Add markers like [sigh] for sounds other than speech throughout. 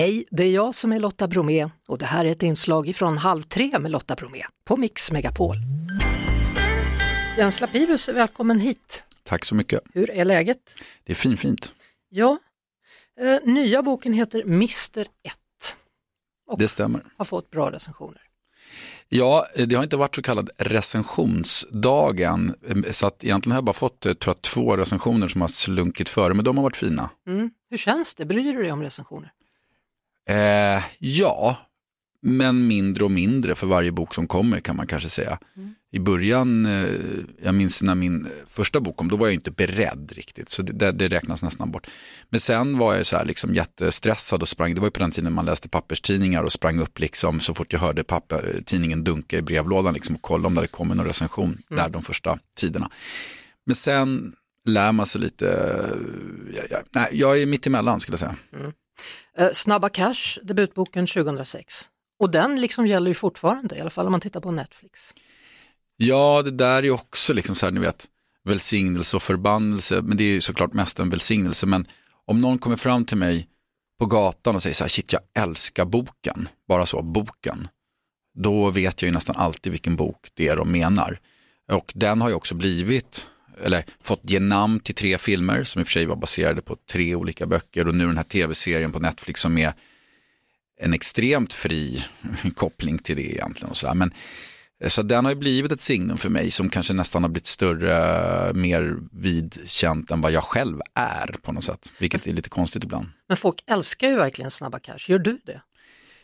Hej, det är jag som är Lotta Bromé och det här är ett inslag ifrån Halv tre med Lotta Bromé på Mix Megapol. Jens Lapidus, välkommen hit. Tack så mycket. Hur är läget? Det är fin, fint. Ja, eh, nya boken heter Mr 1 och Det stämmer. har fått bra recensioner. Ja, det har inte varit så kallad recensionsdagen, så att egentligen har jag bara fått eh, tror jag, två recensioner som har slunkit före, men de har varit fina. Mm. Hur känns det? Bryr du dig om recensioner? Eh, ja, men mindre och mindre för varje bok som kommer kan man kanske säga. I början, eh, jag minns när min första bok kom, då var jag inte beredd riktigt, så det, det, räknas nästan bort. Men sen var jag så här liksom jättestressad och sprang, det var ju på den tiden man läste papperstidningar och sprang upp liksom så fort jag hörde papper, tidningen dunka i brevlådan liksom och kollade om det hade kommit någon recension där de första tiderna. Men sen lär man sig lite, jag, jag, nej, jag är mitt emellan skulle jag säga. Eh, Eh, Snabba Cash, debutboken 2006. Och den liksom gäller ju fortfarande, i alla fall om man tittar på Netflix. Ja, det där är också liksom så här, ni vet, välsignelse och förbannelse, men det är ju såklart mest en välsignelse. Men om någon kommer fram till mig på gatan och säger så här, shit jag älskar boken, bara så, boken, då vet jag ju nästan alltid vilken bok det är de menar. Och den har ju också blivit, eller fått ge namn till tre filmer som i och för sig var baserade på tre olika böcker och nu den här tv-serien på Netflix som är en extremt fri [laughs] koppling till det egentligen. Och så, där. Men, eh, så den har ju blivit ett signum för mig som kanske nästan har blivit större, mer vidkänt än vad jag själv är på något sätt. Vilket är lite konstigt ibland. Men folk älskar ju verkligen Snabba Cash, gör du det?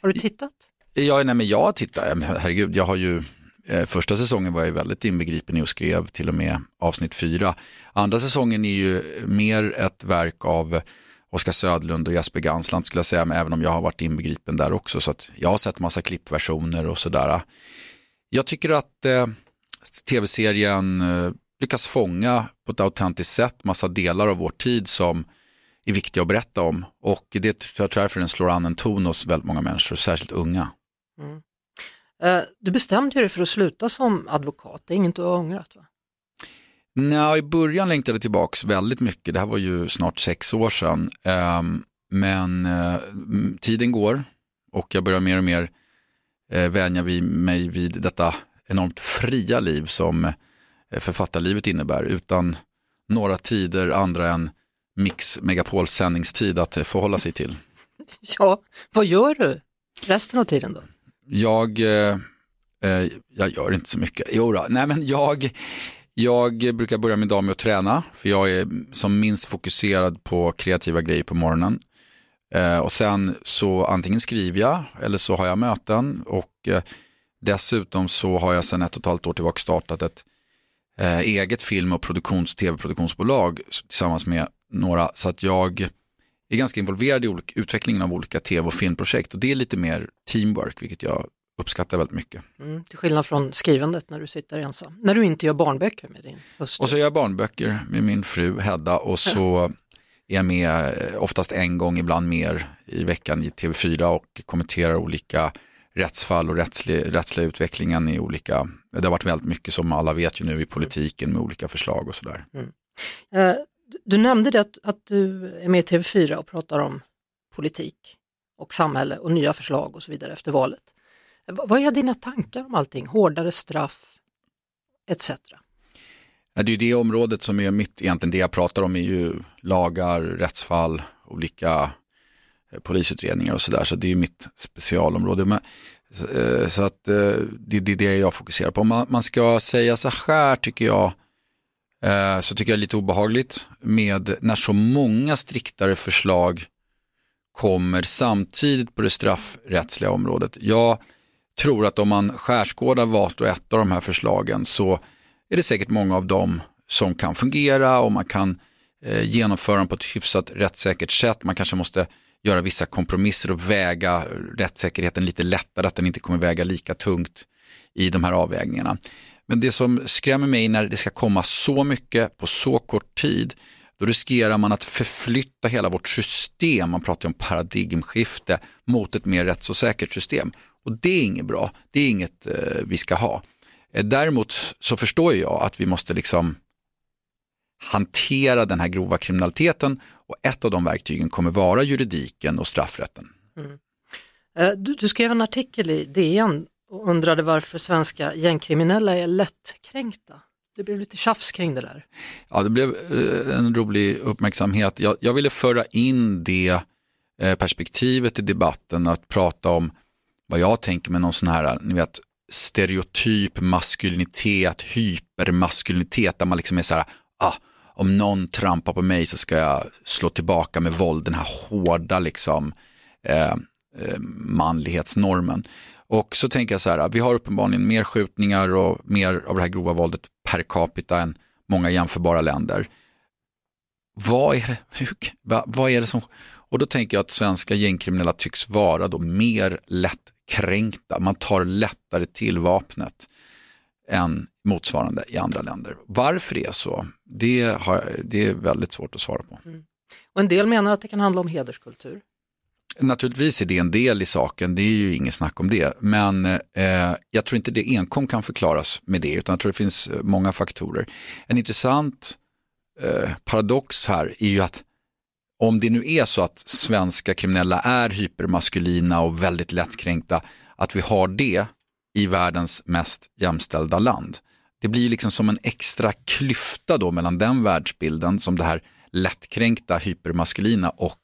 Har du tittat? Ja, nej, men jag tittar, herregud, jag har ju Eh, första säsongen var jag väldigt inbegripen i och skrev till och med avsnitt fyra. Andra säsongen är ju mer ett verk av Oskar Södlund och Jesper Gansland skulle jag säga, men även om jag har varit inbegripen där också. Så att jag har sett massa klippversioner och sådär. Jag tycker att eh, tv-serien eh, lyckas fånga på ett autentiskt sätt massa delar av vår tid som är viktiga att berätta om. Och det tror jag därför den slår an en ton hos väldigt många människor, särskilt unga. Mm. Du bestämde dig för att sluta som advokat, det är inget du har ångrat va? Nej, i början längtade jag tillbaks väldigt mycket. Det här var ju snart sex år sedan. Ehm, men eh, tiden går och jag börjar mer och mer eh, vänja vid mig vid detta enormt fria liv som eh, författarlivet innebär. Utan några tider andra än Mix Megapols sändningstid att eh, förhålla sig till. [laughs] Ja, vad gör du resten av tiden då? Jag, eh, eh, jag gör inte så mycket. Jo då, nej men jag, jag brukar börja min dag med att träna, för jag är som minst fokuserad på kreativa grejer på morgonen. Eh, och sen så antingen skriver jag eller så har jag möten och eh, dessutom så har jag sedan ett och ett halvt år tillbaka startat ett eh, eget film och produktions, tv-produktionsbolag tillsammans med några så att jag är ganska involverad i olika, utvecklingen av olika tv och filmprojekt och det är lite mer teamwork vilket jag uppskattar väldigt mycket. Mm, till skillnad från skrivandet när du sitter ensam, när du inte gör barnböcker med din hustru. Och så gör jag barnböcker med min fru Hedda och så [laughs] är jag med eh, oftast en gång, ibland mer i veckan i TV4 och kommenterar olika rättsfall och rättslig, rättsliga utvecklingen i olika, det har varit väldigt mycket som alla vet ju nu i politiken med olika förslag och sådär. Eh, du- nämnde det att, att du är med i TV4 och pratar om politik och samhälle och nya förslag och så vidare efter valet. V vad- är dina tankar om allting? Hårdare straff etc. Ja, Det är ju det området som är mitt, egentligen det jag pratar om är ju lagar, rättsfall, olika eh, polisutredningar och sådär. Så det är ju mitt specialområde. Men, eh, så att eh, det, det är det jag fokuserar på. Man, man ska säga så här tycker jag, eh, så tycker jag det är lite obehagligt med när så många striktare förslag kommer samtidigt på det straffrättsliga området. Jag tror att om man skärskådar vart och ett av de här förslagen så är det säkert många av dem som kan fungera och man kan eh, genomföra dem på ett hyfsat rättssäkert sätt. Man kanske måste göra vissa kompromisser och väga rättssäkerheten lite lättare, att den inte kommer väga lika tungt i de här avvägningarna. Men det som skrämmer mig när det ska komma så mycket på så kort tid, då riskerar man att förflytta hela vårt system, man pratar ju om paradigmskifte, mot ett mer rättsosäkert system. Och det är inget bra, det är inget eh, vi ska ha. Eh, Däremot så förstår jag att vi måste liksom hantera den här grova kriminaliteten och ett av de verktygen kommer vara juridiken och straffrätten. Mm. Eh, du, du, skrev en artikel i DN och undrade varför svenska gängkriminella är lättkränkta. Det blev lite tjafs kring det där. Ja, det blev eh, en rolig uppmärksamhet. Jag, jag ville föra in det eh, perspektivet i debatten, att prata om vad jag tänker med någon sån här, ni vet, stereotyp maskulinitet, hypermaskulinitet, där man liksom är så här, ah, om någon trampar på mig så ska jag slå tillbaka med våld, den här hårda liksom eh, eh, manlighetsnormen. Och så tänker jag så här, vi har uppenbarligen mer skjutningar och mer av det här grova våldet per capita än många jämförbara länder. Vad är det, hur, vad, vad är det som, och då tänker jag att svenska gängkriminella tycks vara då mer lättkränkta, man tar lättare till vapnet än motsvarande i andra länder. Varför det är så, det, har, det är väldigt svårt att svara på. Mm. Och en del menar att det kan handla om hederskultur. Naturligtvis är det en del i saken, det är ju inget snack om det. Men eh, jag tror inte det enkom kan förklaras med det, utan jag tror det finns eh, många faktorer. En intressant eh, paradox här är ju att om det nu är så att svenska kriminella är hypermaskulina och väldigt lättkränkta, att vi har det i världens mest jämställda land. Det blir liksom som en extra klyfta då mellan den världsbilden som det här lättkränkta hypermaskulina och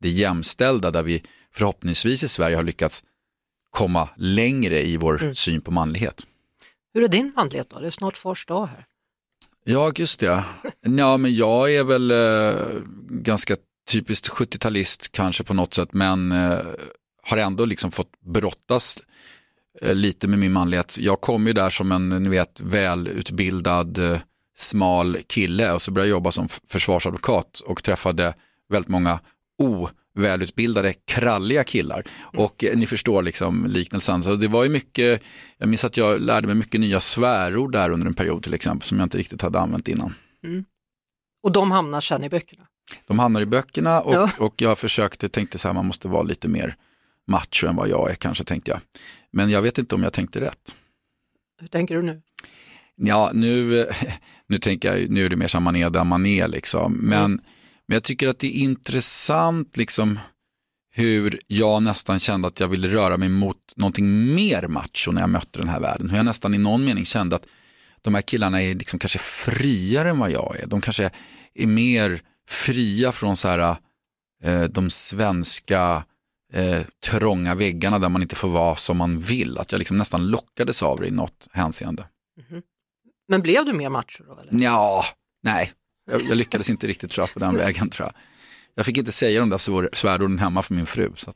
det jämställda där vi förhoppningsvis i Sverige har lyckats komma längre i vår mm. syn på manlighet. Hur är din manlighet då? Det är snart fars dag här. Ja, just det. Ja, men jag är väl eh, ganska typiskt 70-talist kanske på något sätt, men eh, har ändå liksom fått brottas eh, lite med min manlighet. Jag kom ju där som en, ni vet, välutbildad, eh, smal kille och så började jag jobba som försvarsadvokat och träffade väldigt många ovälutbildade, kralliga killar. Mm. Och eh, ni förstår liksom liknelsen. Så det var ju mycket, jag minns att jag lärde mig mycket nya svärord där under en period till exempel som jag inte riktigt hade använt innan. Mm. Och de hamnar sen i böckerna? De hamnar i böckerna och, ja. och jag försökte, tänkte så här, man måste vara lite mer macho än vad jag är kanske tänkte jag. Men jag vet inte om jag tänkte rätt. Hur tänker du nu? Ja, nu, [laughs] nu tänker jag, nu är det mer som man är där man är liksom. Men, mm. Men jag tycker att det är intressant liksom hur jag nästan kände att jag ville röra mig mot någonting mer macho när jag mötte den här världen. Hur jag nästan i någon mening kände att de här killarna är liksom kanske friare än vad jag är. De kanske är mer fria från så här, eh, de svenska eh, trånga väggarna där man inte får vara som man vill. Att jag liksom nästan lockades av det i något hänseende. Mm -hmm. Men blev du mer macho då? Eller? Ja, nej, jag, jag lyckades inte riktigt tror jag, på den [laughs] vägen tror jag. Jag fick inte säga de där svärorden hemma för min fru, så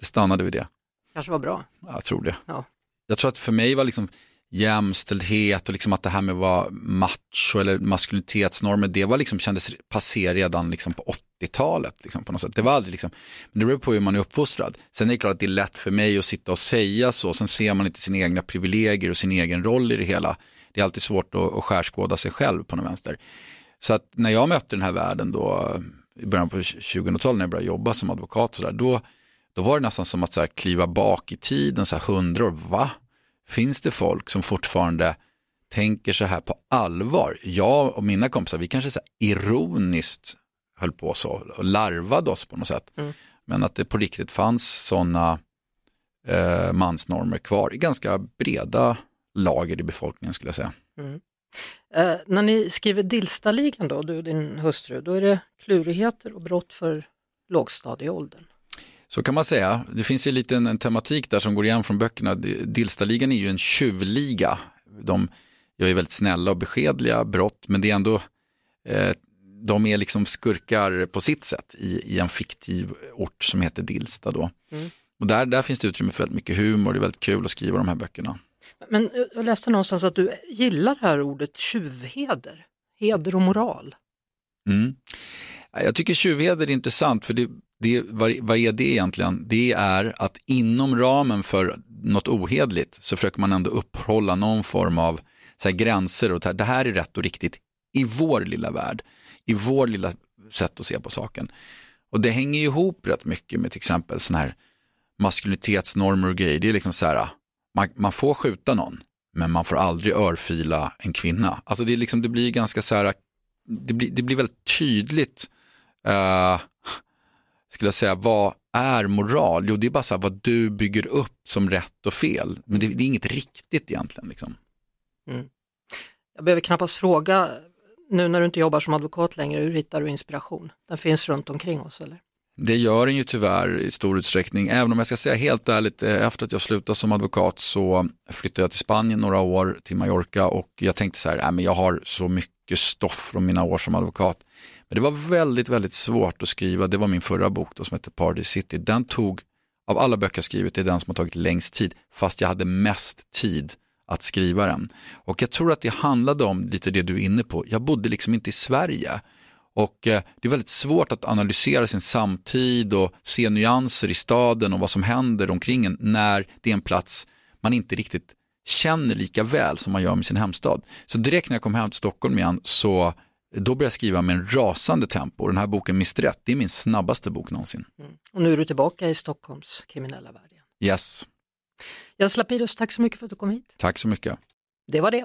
det stannade vid det. Kanske var bra. Jag tror det. Ja. Jag tror att för mig var liksom jämställdhet och liksom att det här med att vara macho eller maskulinitetsnormer, det var liksom, kändes passé redan liksom på 80-talet. Liksom på något sätt. Det var aldrig liksom, men det beror på hur man är uppfostrad. Sen är det klart att det är lätt för mig att sitta och säga så, sen ser man inte sina egna privilegier och sin egen roll i det hela. Det är alltid svårt att, att skärskåda sig själv på något vänster. Så att när jag mötte den här världen då, i början på 2000-talet när jag började jobba som advokat, så där, då, då var det nästan som att så här, kliva bak i tiden, så här, hundra år, va? Finns det folk som fortfarande tänker så här på allvar? Jag och mina kompisar, vi kanske så ironiskt höll på så och larvade oss på något sätt. Mm. Men att det på riktigt fanns sådana eh, mansnormer kvar i ganska breda lager i befolkningen skulle jag säga. Mm. Eh, när ni skriver Dillstaligan då, du och din hustru, då är det klurigheter och brott för lågstadieåldern. Så kan man säga. Det finns ju lite en tematik där som går igen från böckerna. Dillstaligan är ju en tjuvliga. De gör ju väldigt snälla och beskedliga brott, men det är ändå eh, de är liksom skurkar på sitt sätt i, i en fiktiv ort som heter Dilsta då. Mm. Och där, där finns det utrymme för väldigt mycket humor, det är väldigt kul att skriva de här böckerna. Men eh, jag läste någonstans att du gillar det här ordet tjuvheder, heder och moral. Mm. Jag tycker tjuvheder är intressant för det, det, vad, vad är det egentligen? Det är att inom ramen för något ohedligt så försöker man ändå upphålla någon form av så här, gränser och det här är rätt och riktigt i vår lilla värld, i vår lilla sätt att se på saken. Och det hänger ju ihop rätt mycket med till exempel sådana här maskulinitetsnormer och grejer. Det är liksom så här, man, man, får skjuta någon, men man får aldrig örfila en kvinna. Alltså det, är liksom, det blir ganska så här, det blir, det blir väldigt tydligt uh, skulle jag säga, vad är moral? Jo, det är bara så här vad du bygger upp som rätt och fel. Men det, det är inget riktigt egentligen. Liksom. Mm. Jag behöver knappast fråga, nu när du inte jobbar som advokat längre, hur hittar du inspiration? Den finns runt omkring oss eller? Det gör den ju tyvärr i stor utsträckning, även om jag ska säga helt ärligt, eh, efter att jag slutade som advokat så flyttade jag till Spanien några år, till Mallorca och jag tänkte så här, äh, men jag har så mycket stoff från mina år som advokat. Men det var väldigt, väldigt svårt att skriva, det var min förra bok då, som hette Party City. Den tog, av alla böcker jag skrivit, det är den som har tagit längst tid, fast jag hade mest tid att skriva den. Och jag tror att det handlade om lite det du är inne på, jag bodde liksom inte i Sverige. Och eh, det är väldigt svårt att analysera sin samtid och se nyanser i staden och vad som händer omkring en när det är en plats man inte riktigt känner lika väl som man gör med sin hemstad. Så direkt när jag kom hem till Stockholm igen så då började jag skriva med en rasande tempo. Den här boken Mr Rätt, det är min snabbaste bok någonsin. Mm. Och nu är du tillbaka i Stockholms kriminella värld. Yes. Jens Lapidus, tack så mycket för att du kom hit. Tack så mycket. Det var det.